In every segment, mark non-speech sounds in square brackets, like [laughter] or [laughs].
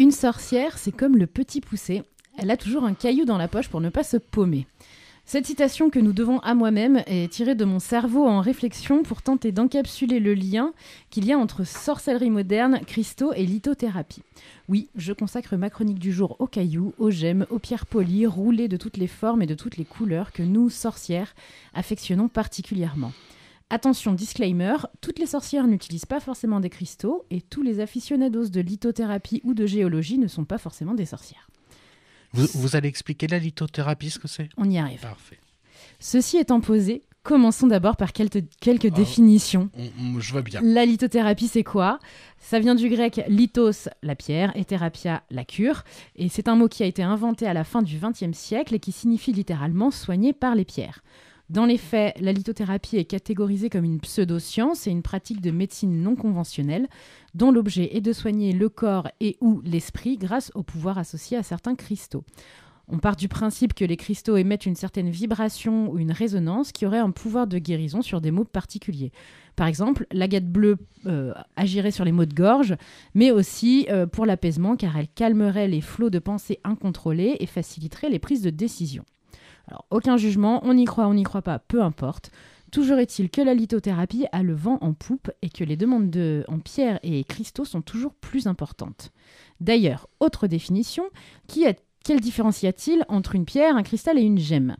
Une sorcière, c'est comme le petit poussé. Elle a toujours un caillou dans la poche pour ne pas se paumer. Cette citation que nous devons à moi-même est tirée de mon cerveau en réflexion pour tenter d'encapsuler le lien qu'il y a entre sorcellerie moderne, cristaux et lithothérapie. Oui, je consacre ma chronique du jour aux cailloux, aux gemmes, aux pierres polies, roulées de toutes les formes et de toutes les couleurs que nous, sorcières, affectionnons particulièrement. Attention, disclaimer, toutes les sorcières n'utilisent pas forcément des cristaux et tous les aficionados de lithothérapie ou de géologie ne sont pas forcément des sorcières. Vous, vous allez expliquer la lithothérapie, ce que c'est? On y arrive. Parfait. Ceci étant posé, commençons d'abord par quelques, quelques Ah. définitions. On- on- je veux bien. La lithothérapie, c'est quoi? Ça vient du grec lithos, la pierre, et thérapia, la cure. Et c'est un mot qui a été inventé à la fin du XXe siècle et qui signifie littéralement soigner par les pierres. Dans les faits, la lithothérapie est catégorisée comme une pseudo-science et une pratique de médecine non conventionnelle dont l'objet est de soigner le corps et ou l'esprit grâce au pouvoir associé à certains cristaux. On part du principe que les cristaux émettent une certaine vibration ou une résonance qui aurait un pouvoir de guérison sur des maux particuliers. Par exemple, l'agate bleue euh, agirait sur les maux de gorge, mais aussi euh, pour l'apaisement car elle calmerait les flots de pensée incontrôlés et faciliterait les prises de décision. Alors, aucun jugement, on y croit, on n'y croit pas, peu importe. Toujours est-il que la lithothérapie a le vent en poupe et que les demandes de, en pierre et cristaux sont toujours plus importantes. D'ailleurs, autre définition, quelle différence y a-t-il entre une pierre, un cristal et une gemme?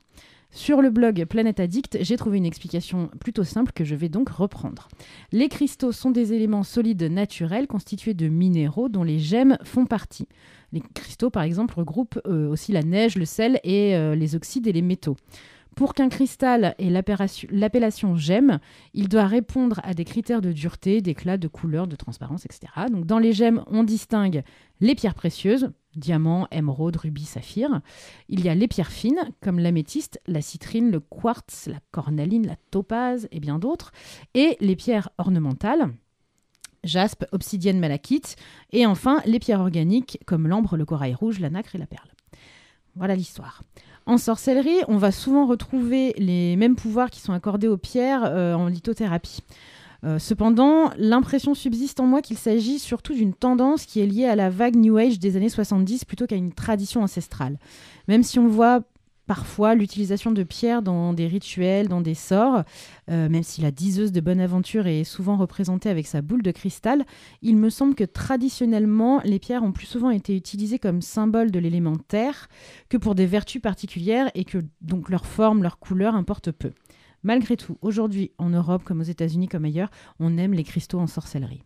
Sur le blog Planète Addict, j'ai trouvé une explication plutôt simple que je vais donc reprendre. Les cristaux sont des éléments solides naturels constitués de minéraux dont les gemmes font partie. Les cristaux, par exemple, regroupent euh, aussi la neige, le sel et euh, les oxydes et les métaux. Pour qu'un cristal ait l'appellation gemme, il doit répondre à des critères de dureté, d'éclat, de couleur, de transparence, etc. Donc dans les gemmes, on distingue les pierres précieuses, diamants, émeraudes, rubis, saphirs. Il y a les pierres fines, comme l'améthyste, la citrine, le quartz, la cornaline, la topaze et bien d'autres. Et les pierres ornementales, jaspe, obsidienne, malachite. Et enfin, les pierres organiques, comme l'ambre, le corail rouge, la nacre et la perle. Voilà l'histoire. En sorcellerie, on va souvent retrouver les mêmes pouvoirs qui sont accordés aux pierres euh, en lithothérapie. Euh, cependant, l'impression subsiste en moi qu'il s'agit surtout d'une tendance qui est liée à la vague New Age des années 70 plutôt qu'à une tradition ancestrale. Même si on voit parfois l'utilisation de pierres dans des rituels, dans des sorts, euh, même si la diseuse de bonne aventure est souvent représentée avec sa boule de cristal, il me semble que traditionnellement, les pierres ont plus souvent été utilisées comme symbole de l'élément terre que pour des vertus particulières et que donc leur forme, leur couleur importent peu. Malgré tout, aujourd'hui, en Europe, comme aux États-Unis, comme ailleurs, on aime les cristaux en sorcellerie.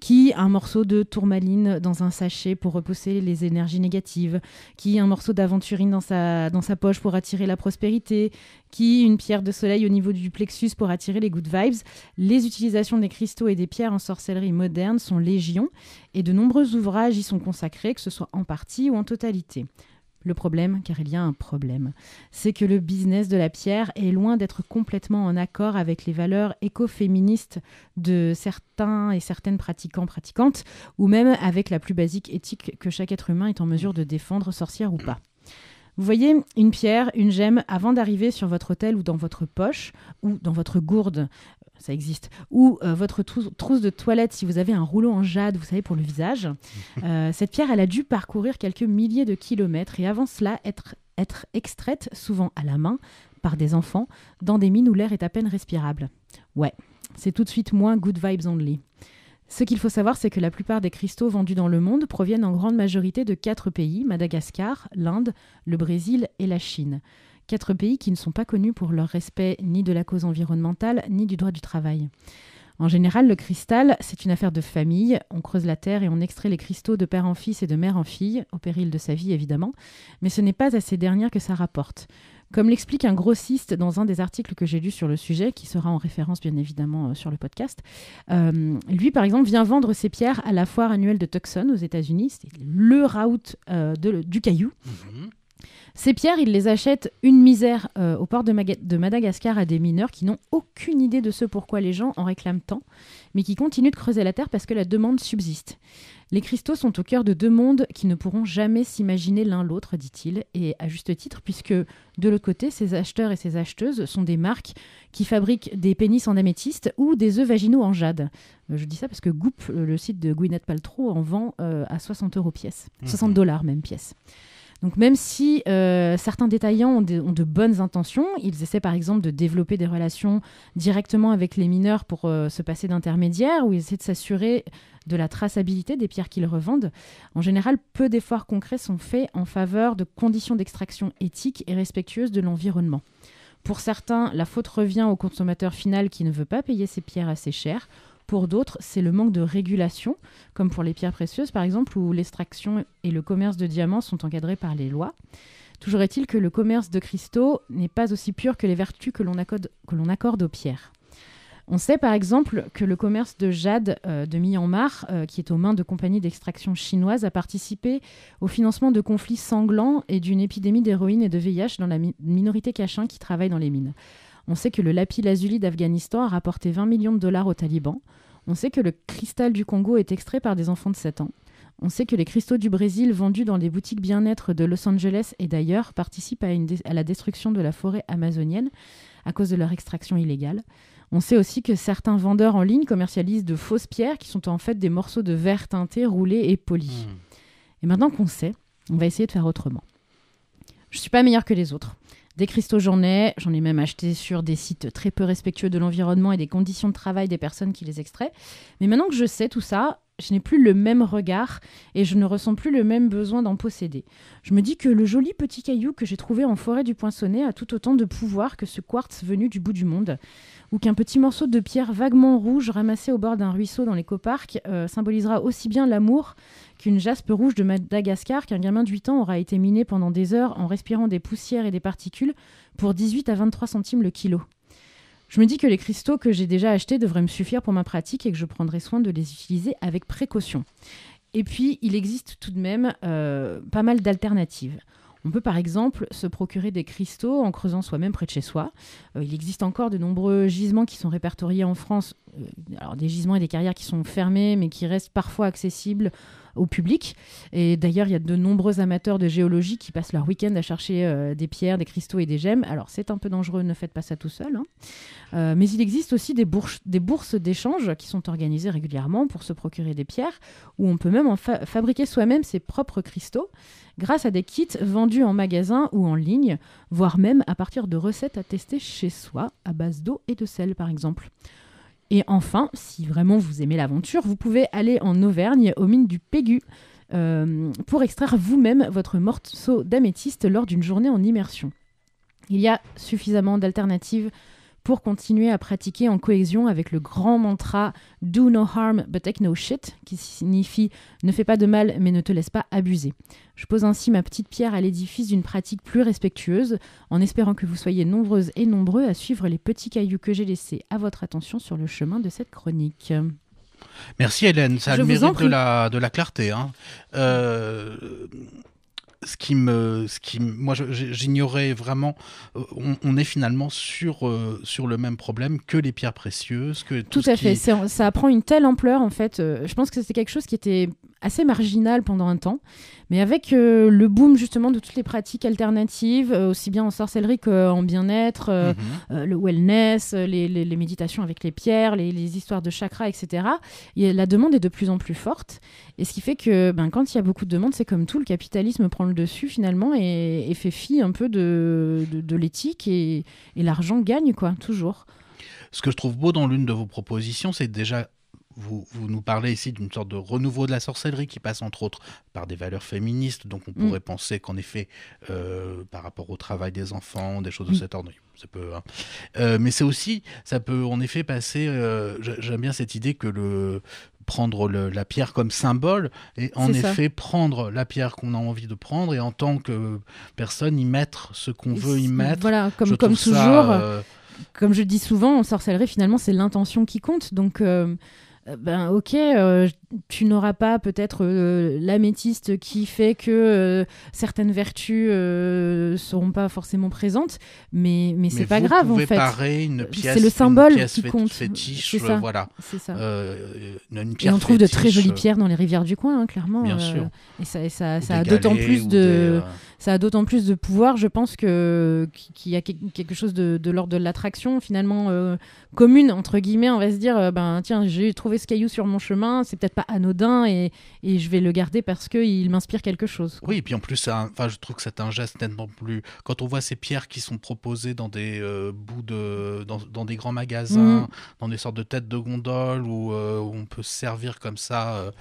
Qui un morceau de tourmaline dans un sachet pour repousser les énergies négatives? Qui un morceau d'aventurine dans sa, dans poche pour attirer la prospérité? Qui une pierre de soleil au niveau du plexus pour attirer les good vibes? Les utilisations des cristaux et des pierres en sorcellerie moderne sont légion et de nombreux ouvrages y sont consacrés, que ce soit en partie ou en totalité. Le problème, car il y a un problème, c'est que le business de la pierre est loin d'être complètement en accord avec les valeurs écoféministes de certains et certaines pratiquants, pratiquantes, ou même avec la plus basique éthique que chaque être humain est en mesure de défendre, sorcière ou pas. Vous voyez, une pierre, une gemme, avant d'arriver sur votre hôtel ou dans votre poche, ou dans votre gourde, ça existe, ou euh, votre trou- trousse de toilette si vous avez un rouleau en jade, vous savez, pour le visage, [laughs] euh, cette pierre, elle a dû parcourir quelques milliers de kilomètres et avant cela être, être extraite, souvent à la main, par des enfants, dans des mines où l'air est à peine respirable. Ouais, c'est tout de suite moins good vibes only. Ce qu'il faut savoir, c'est que la plupart des cristaux vendus dans le monde proviennent en grande majorité de quatre pays, Madagascar, l'Inde, le Brésil et la Chine. Quatre pays qui ne sont pas connus pour leur respect ni de la cause environnementale, ni du droit du travail. En général, le cristal, c'est une affaire de famille. On creuse la terre et on extrait les cristaux de père en fils et de mère en fille, au péril de sa vie évidemment. Mais ce n'est pas à ces dernières que ça rapporte. Comme l'explique un grossiste dans un des articles que j'ai lus sur le sujet, qui sera en référence bien évidemment euh, sur le podcast, euh, lui par exemple vient vendre ses pierres à la foire annuelle de Tucson aux États-Unis. C'est le route euh, du caillou. Mhm. Ces pierres, ils les achètent une misère euh, au port de, Maga- de Madagascar à des mineurs qui n'ont aucune idée de ce pourquoi les gens en réclament tant, mais qui continuent de creuser la terre parce que la demande subsiste. Les cristaux sont au cœur de deux mondes qui ne pourront jamais s'imaginer l'un l'autre, dit-il, et à juste titre, puisque de l'autre côté, ces acheteurs et ces acheteuses sont des marques qui fabriquent des pénis en améthyste ou des œufs vaginaux en jade. Euh, Je dis ça parce que Goop, le site de Gwyneth Paltrow, en vend euh, à 60 euros pièce, 60 dollars même pièce. Donc même si euh, certains détaillants ont de, bonnes intentions, ils essaient par exemple de développer des relations directement avec les mineurs pour euh, se passer d'intermédiaires, ou ils essaient de s'assurer de la traçabilité des pierres qu'ils revendent. En général, peu d'efforts concrets sont faits en faveur de conditions d'extraction éthiques et respectueuses de l'environnement. Pour certains, la faute revient au consommateur final qui ne veut pas payer ces pierres assez chères. Pour d'autres, c'est le manque de régulation, comme pour les pierres précieuses par exemple, où l'extraction et le commerce de diamants sont encadrés par les lois. Toujours est-il que le commerce de cristaux n'est pas aussi pur que les vertus que l'on accorde, aux pierres. On sait par exemple que le commerce de jade euh, de Myanmar, euh, qui est aux mains de compagnies d'extraction chinoises, a participé au financement de conflits sanglants et d'une épidémie d'héroïne et de VIH dans la mi- minorité cachin qui travaille dans les mines. On sait que le lapis lazuli d'Afghanistan a rapporté 20 millions de dollars aux talibans. On sait que le cristal du Congo est extrait par des enfants de 7 ans. On sait que les cristaux du Brésil vendus dans les boutiques bien-être de Los Angeles et d'ailleurs participent à, une dé- à la destruction de la forêt amazonienne à cause de leur extraction illégale. On sait aussi que certains vendeurs en ligne commercialisent de fausses pierres qui sont en fait des morceaux de verre teinté, roulés et polis. Hmm. Et maintenant qu'on sait, on va essayer de faire autrement. Je suis pas meilleure que les autres. Des cristaux, j'en ai. J'en ai même acheté sur des sites très peu respectueux de l'environnement et des conditions de travail des personnes qui les extraient. Mais maintenant que je sais tout ça, je n'ai plus le même regard et je ne ressens plus le même besoin d'en posséder. Je me dis que le joli petit caillou que j'ai trouvé en forêt du Poinçonnet a tout autant de pouvoir que ce quartz venu du bout du monde, ou qu'un petit morceau de pierre vaguement rouge ramassé au bord d'un ruisseau dans les coparcs euh, symbolisera aussi bien l'amour qu'une jaspe rouge de Madagascar qu'un gamin de 8 ans aura été miné pendant des heures en respirant des poussières et des particules pour 18 à 23 centimes le kilo. Je me dis que les cristaux que j'ai déjà achetés devraient me suffire pour ma pratique et que je prendrai soin de les utiliser avec précaution. Et puis, il existe tout de même euh, pas mal d'alternatives. On peut par exemple se procurer des cristaux en creusant soi-même près de chez soi. Euh, il existe encore de nombreux gisements qui sont répertoriés en France. Euh, alors des gisements et des carrières qui sont fermés mais qui restent parfois accessibles au public. Et d'ailleurs, il y a de nombreux amateurs de géologie qui passent leur week-end à chercher euh, des pierres, des cristaux et des gemmes. Alors c'est un peu dangereux, ne faites pas ça tout seul. hein. Euh, mais il existe aussi des bourses, d'échange qui sont organisées régulièrement pour se procurer des pierres, où on peut même en fa- fabriquer soi-même ses propres cristaux grâce à des kits vendus en magasin ou en ligne, voire même à partir de recettes à tester chez soi, à base d'eau et de sel par exemple. Et enfin, si vraiment vous aimez l'aventure, vous pouvez aller en Auvergne aux mines du Pégu euh, pour extraire vous-même votre morceau d'améthyste lors d'une journée en immersion. Il y a suffisamment d'alternatives pour continuer à pratiquer en cohésion avec le grand mantra Do no harm but take no shit, qui signifie ne fais pas de mal mais ne te laisse pas abuser. Je pose ainsi ma petite pierre à l'édifice d'une pratique plus respectueuse, en espérant que vous soyez nombreuses et nombreux à suivre les petits cailloux que j'ai laissés à votre attention sur le chemin de cette chronique. Merci Hélène, ça a le mérite de la, de la clarté. hein. Euh, ce qui me, ce qui, moi, j'ignorais vraiment. euh, On, on est finalement sur euh, sur le même problème que les pierres précieuses, que Tout à fait. qui- Ça prend une telle ampleur, en fait. euh, je pense que c'était quelque chose qui était assez marginal pendant un temps. Mais avec euh, le boom, justement, de toutes les pratiques alternatives, euh, aussi bien en sorcellerie qu'en bien-être, euh, Mhm. le wellness, les, les- les méditations avec les pierres, les, les histoires de chakras, etc. Et la demande est de plus en plus forte. Et ce qui fait que ben, quand il y a beaucoup de demandes, c'est comme tout, le capitalisme prend le dessus finalement et, et fait fi un peu de, de, de l'éthique et, et l'argent gagne, quoi, toujours. Ce que je trouve beau dans l'une de vos propositions, c'est déjà vous, vous nous parlez ici d'une sorte de renouveau de la sorcellerie qui passe entre autres par des valeurs féministes. Donc on Mm. pourrait penser qu'en effet, euh, par rapport au travail des enfants, des choses de Oui. cet ordre, ça peut. hein. Euh, mais c'est aussi, ça peut en effet passer. euh, j'a- J'aime bien cette idée que le prendre le- la pierre comme symbole et en ça. effet prendre la pierre qu'on a envie de prendre et en tant que personne y mettre ce qu'on veut y mettre. Voilà, comme, Je comme toujours. ça, euh, comme je dis souvent, en sorcellerie, finalement, c'est l'intention qui compte. Donc, ben ok, euh, tu n'auras pas peut-être euh, l'améthyste qui fait que euh, certaines vertus euh, seront pas forcément présentes, mais, mais, c'est pas vous grave en fait. parer une pièce, c'est le une symbole pièce qui compte. fétiche, C'est ça. euh, voilà. Ça. Euh, Et on trouve de très jolies euh, pierres dans les rivières du coin, hein, clairement. Bien euh, sûr. Et ça, et ça, a d'autant plus de, des, euh, ça a d'autant plus de pouvoir, je pense que qu'il y a que- quelque chose de, de l'ordre de l'attraction finalement euh, commune entre guillemets. On va se dire, euh, ben tiens, j'ai trouvé ce caillou sur mon chemin, c'est peut-être pas anodin et, et je vais le garder parce que il m'inspire quelque chose. quoi. Oui, et puis en plus, enfin, je trouve que c'est un geste nettement plus. Quand on voit ces pierres qui sont proposées dans des euh, bouts de, dans, dans des grands magasins, Mhm. dans des sortes de têtes de gondole où, euh, où on peut se servir comme ça,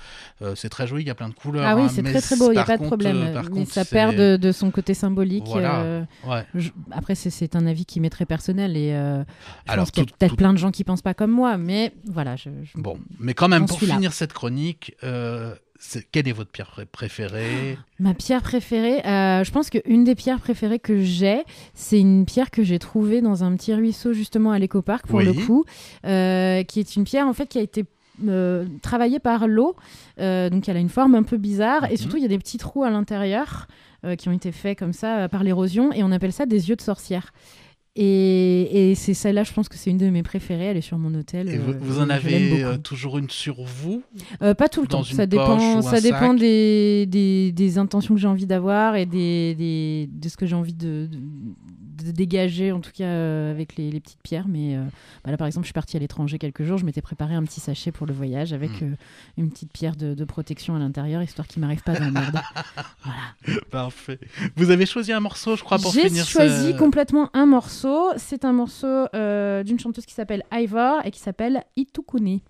euh, c'est très joli. Il y a plein de couleurs. Ah oui, hein, c'est très très beau, il n'y a pas de problème. par mais contre, ça perd de, de son côté symbolique. Voilà. Ouais. je- Après, c'est- un avis qui m'est très personnel et je Alors, pense qu'il y a peut-être tout- plein de gens qui pensent pas comme moi, mais voilà. Je, je- Bon, mais quand même, pour finir cette chronique, euh, c'est- quelle est votre pierre pré- préférée? Ma pierre préférée, euh, je pense qu'une des pierres préférées que j'ai, c'est une pierre que j'ai trouvée dans un petit ruisseau justement à l'écoparc pour Oui. le coup, euh, qui est une pierre en fait qui a été euh, travaillée par l'eau, euh, donc elle a une forme un peu bizarre et Mhm. surtout il y a des petits trous à l'intérieur euh, qui ont été faits comme ça euh, par l'érosion et on appelle ça des yeux de sorcière. Et, et c'est celle-là, je pense que c'est une de mes préférées. Elle est sur mon hôtel. Et vous, euh, vous en avez euh, toujours une sur vous Euh, pas tout le temps. Ça dépend, ça dépend des, des, des intentions que j'ai envie d'avoir et des, des, de ce que j'ai envie de, de, de dégager, en tout cas euh, avec les, les petites pierres. Mais euh, bah là, par exemple, je suis partie à l'étranger quelques jours. Je m'étais préparé un petit sachet pour le voyage avec Mm. euh, une petite pierre de, de protection à l'intérieur, histoire qu'il m'arrive pas d'emmerde. [laughs] voilà. Parfait. Vous avez choisi un morceau, je crois, pour J'ai finir choisi ce- complètement un morceau. C'est un morceau d'une chanteuse qui s'appelle Ivor et qui s'appelle Itukuni.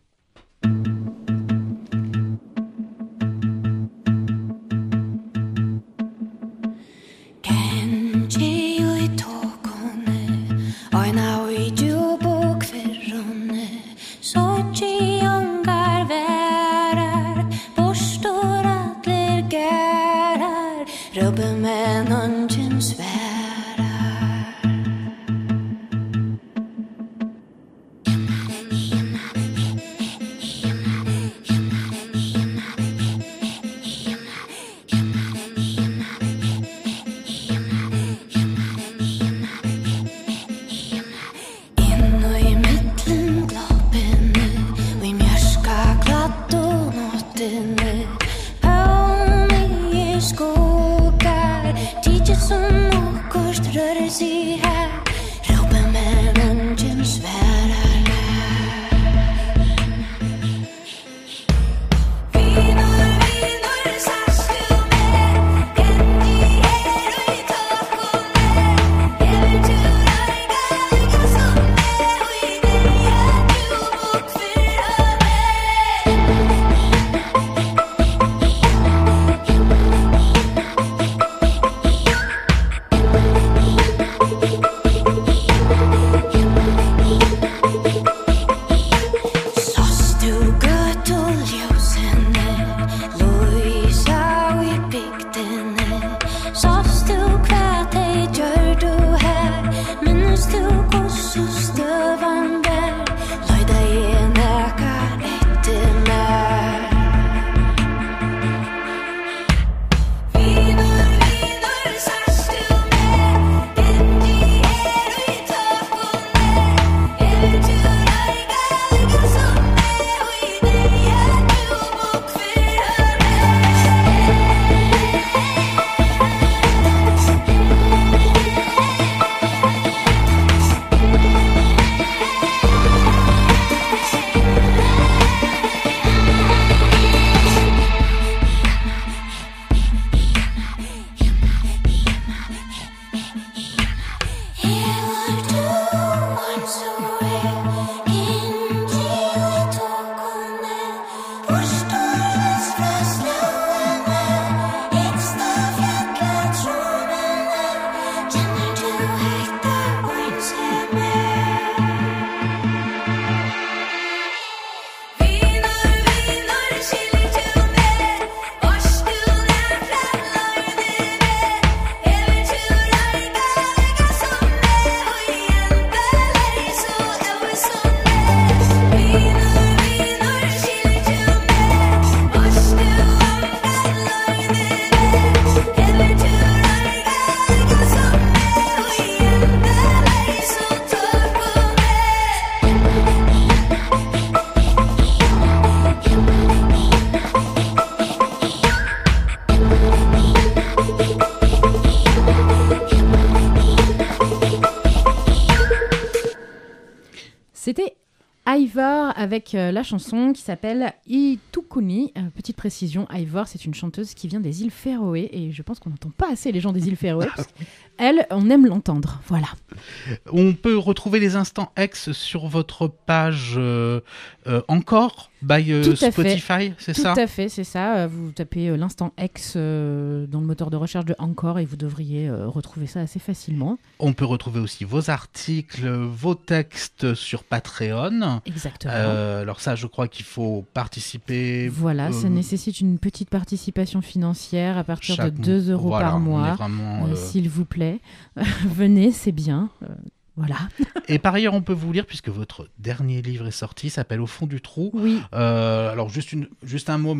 Robben med en ånd som svär we had avec euh, la chanson qui s'appelle Itukuni. Euh, petite précision, Ivor, c'est une chanteuse qui vient des îles Féroé et je pense qu'on n'entend pas assez les gens des îles Féroé. Elle, on aime l'entendre. Voilà. On peut retrouver les instants X sur votre page euh, euh, encore by euh, Tout. Spotify, c'est Tout ça à fait, c'est ça. Vous tapez l'instant X euh, dans le moteur de recherche de Encore et vous devriez retrouver ça assez facilement. On peut retrouver aussi vos articles, vos textes sur Patreon. Exactement. Alors ça, je crois qu'il faut participer. voilà, ça nécessite une petite participation financière à partir de 2 euros voilà, par mois. S'il vous plaît, [laughs] venez, c'est bien. Euh, voilà. [laughs] Et par ailleurs, on peut vous lire, puisque votre dernier livre est sorti, s'appelle Au fond du trou. Oui, Euh, alors juste, une, juste un mot,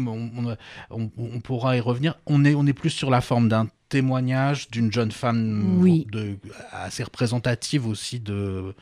on- on pourra y revenir. On est, on est plus sur la forme d'un témoignage d'une jeune femme Oui. de, assez représentative aussi de...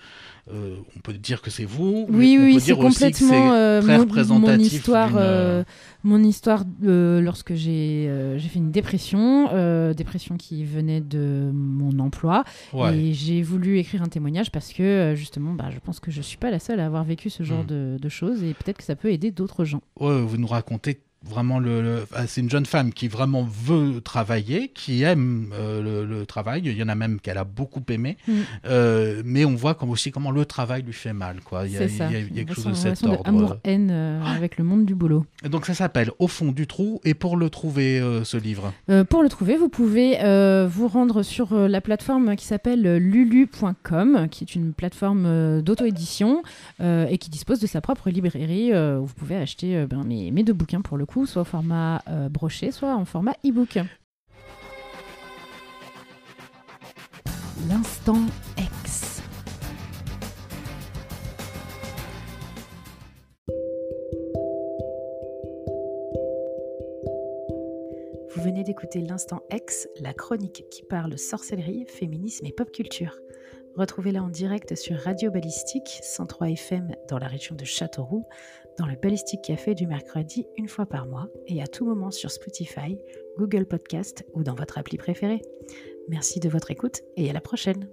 euh, on peut dire que c'est vous. oui, oui, c'est complètement euh, très mon, représentatif mon histoire. d'une, euh, mon histoire lorsque j'ai j'ai fait une dépression, dépression qui venait de mon emploi, ouais. et j'ai voulu écrire un témoignage parce que justement, bah, je pense que je suis pas la seule à avoir vécu ce genre Mm. de, de choses, et peut-être que ça peut aider d'autres gens. Ouais, vous nous racontez vraiment le, le- ah, c'est une jeune femme qui vraiment veut travailler, qui aime euh, le, le travail. Il y en a même qu'elle a beaucoup aimé, Mm. Euh, mais on voit comme aussi comment le travail lui fait mal. Quoi. Il y a, il y a- il y a quelque chose de cet ordre. Amour-haine euh, avec le monde du boulot. Et Donc ça s'appelle Au fond du trou. Et pour le trouver, ce livre, pour le trouver, vous pouvez vous rendre sur la plateforme qui s'appelle lulu.com, qui est une plateforme d'auto-édition euh, et qui dispose de sa propre librairie où vous pouvez acheter ben, mes, mes deux bouquins pour le soit au format euh, broché, soit en format e-book. L'instant X. Vous venez d'écouter l'Instant X, la chronique qui parle sorcellerie, féminisme et pop culture. Retrouvez-la en direct sur Radio Ballistique 103 FM dans la région de Châteauroux, dans le Ballistique Café du mercredi une fois par mois et à tout moment sur Spotify, Google Podcast ou dans votre appli préférée. Merci de votre écoute et à la prochaine.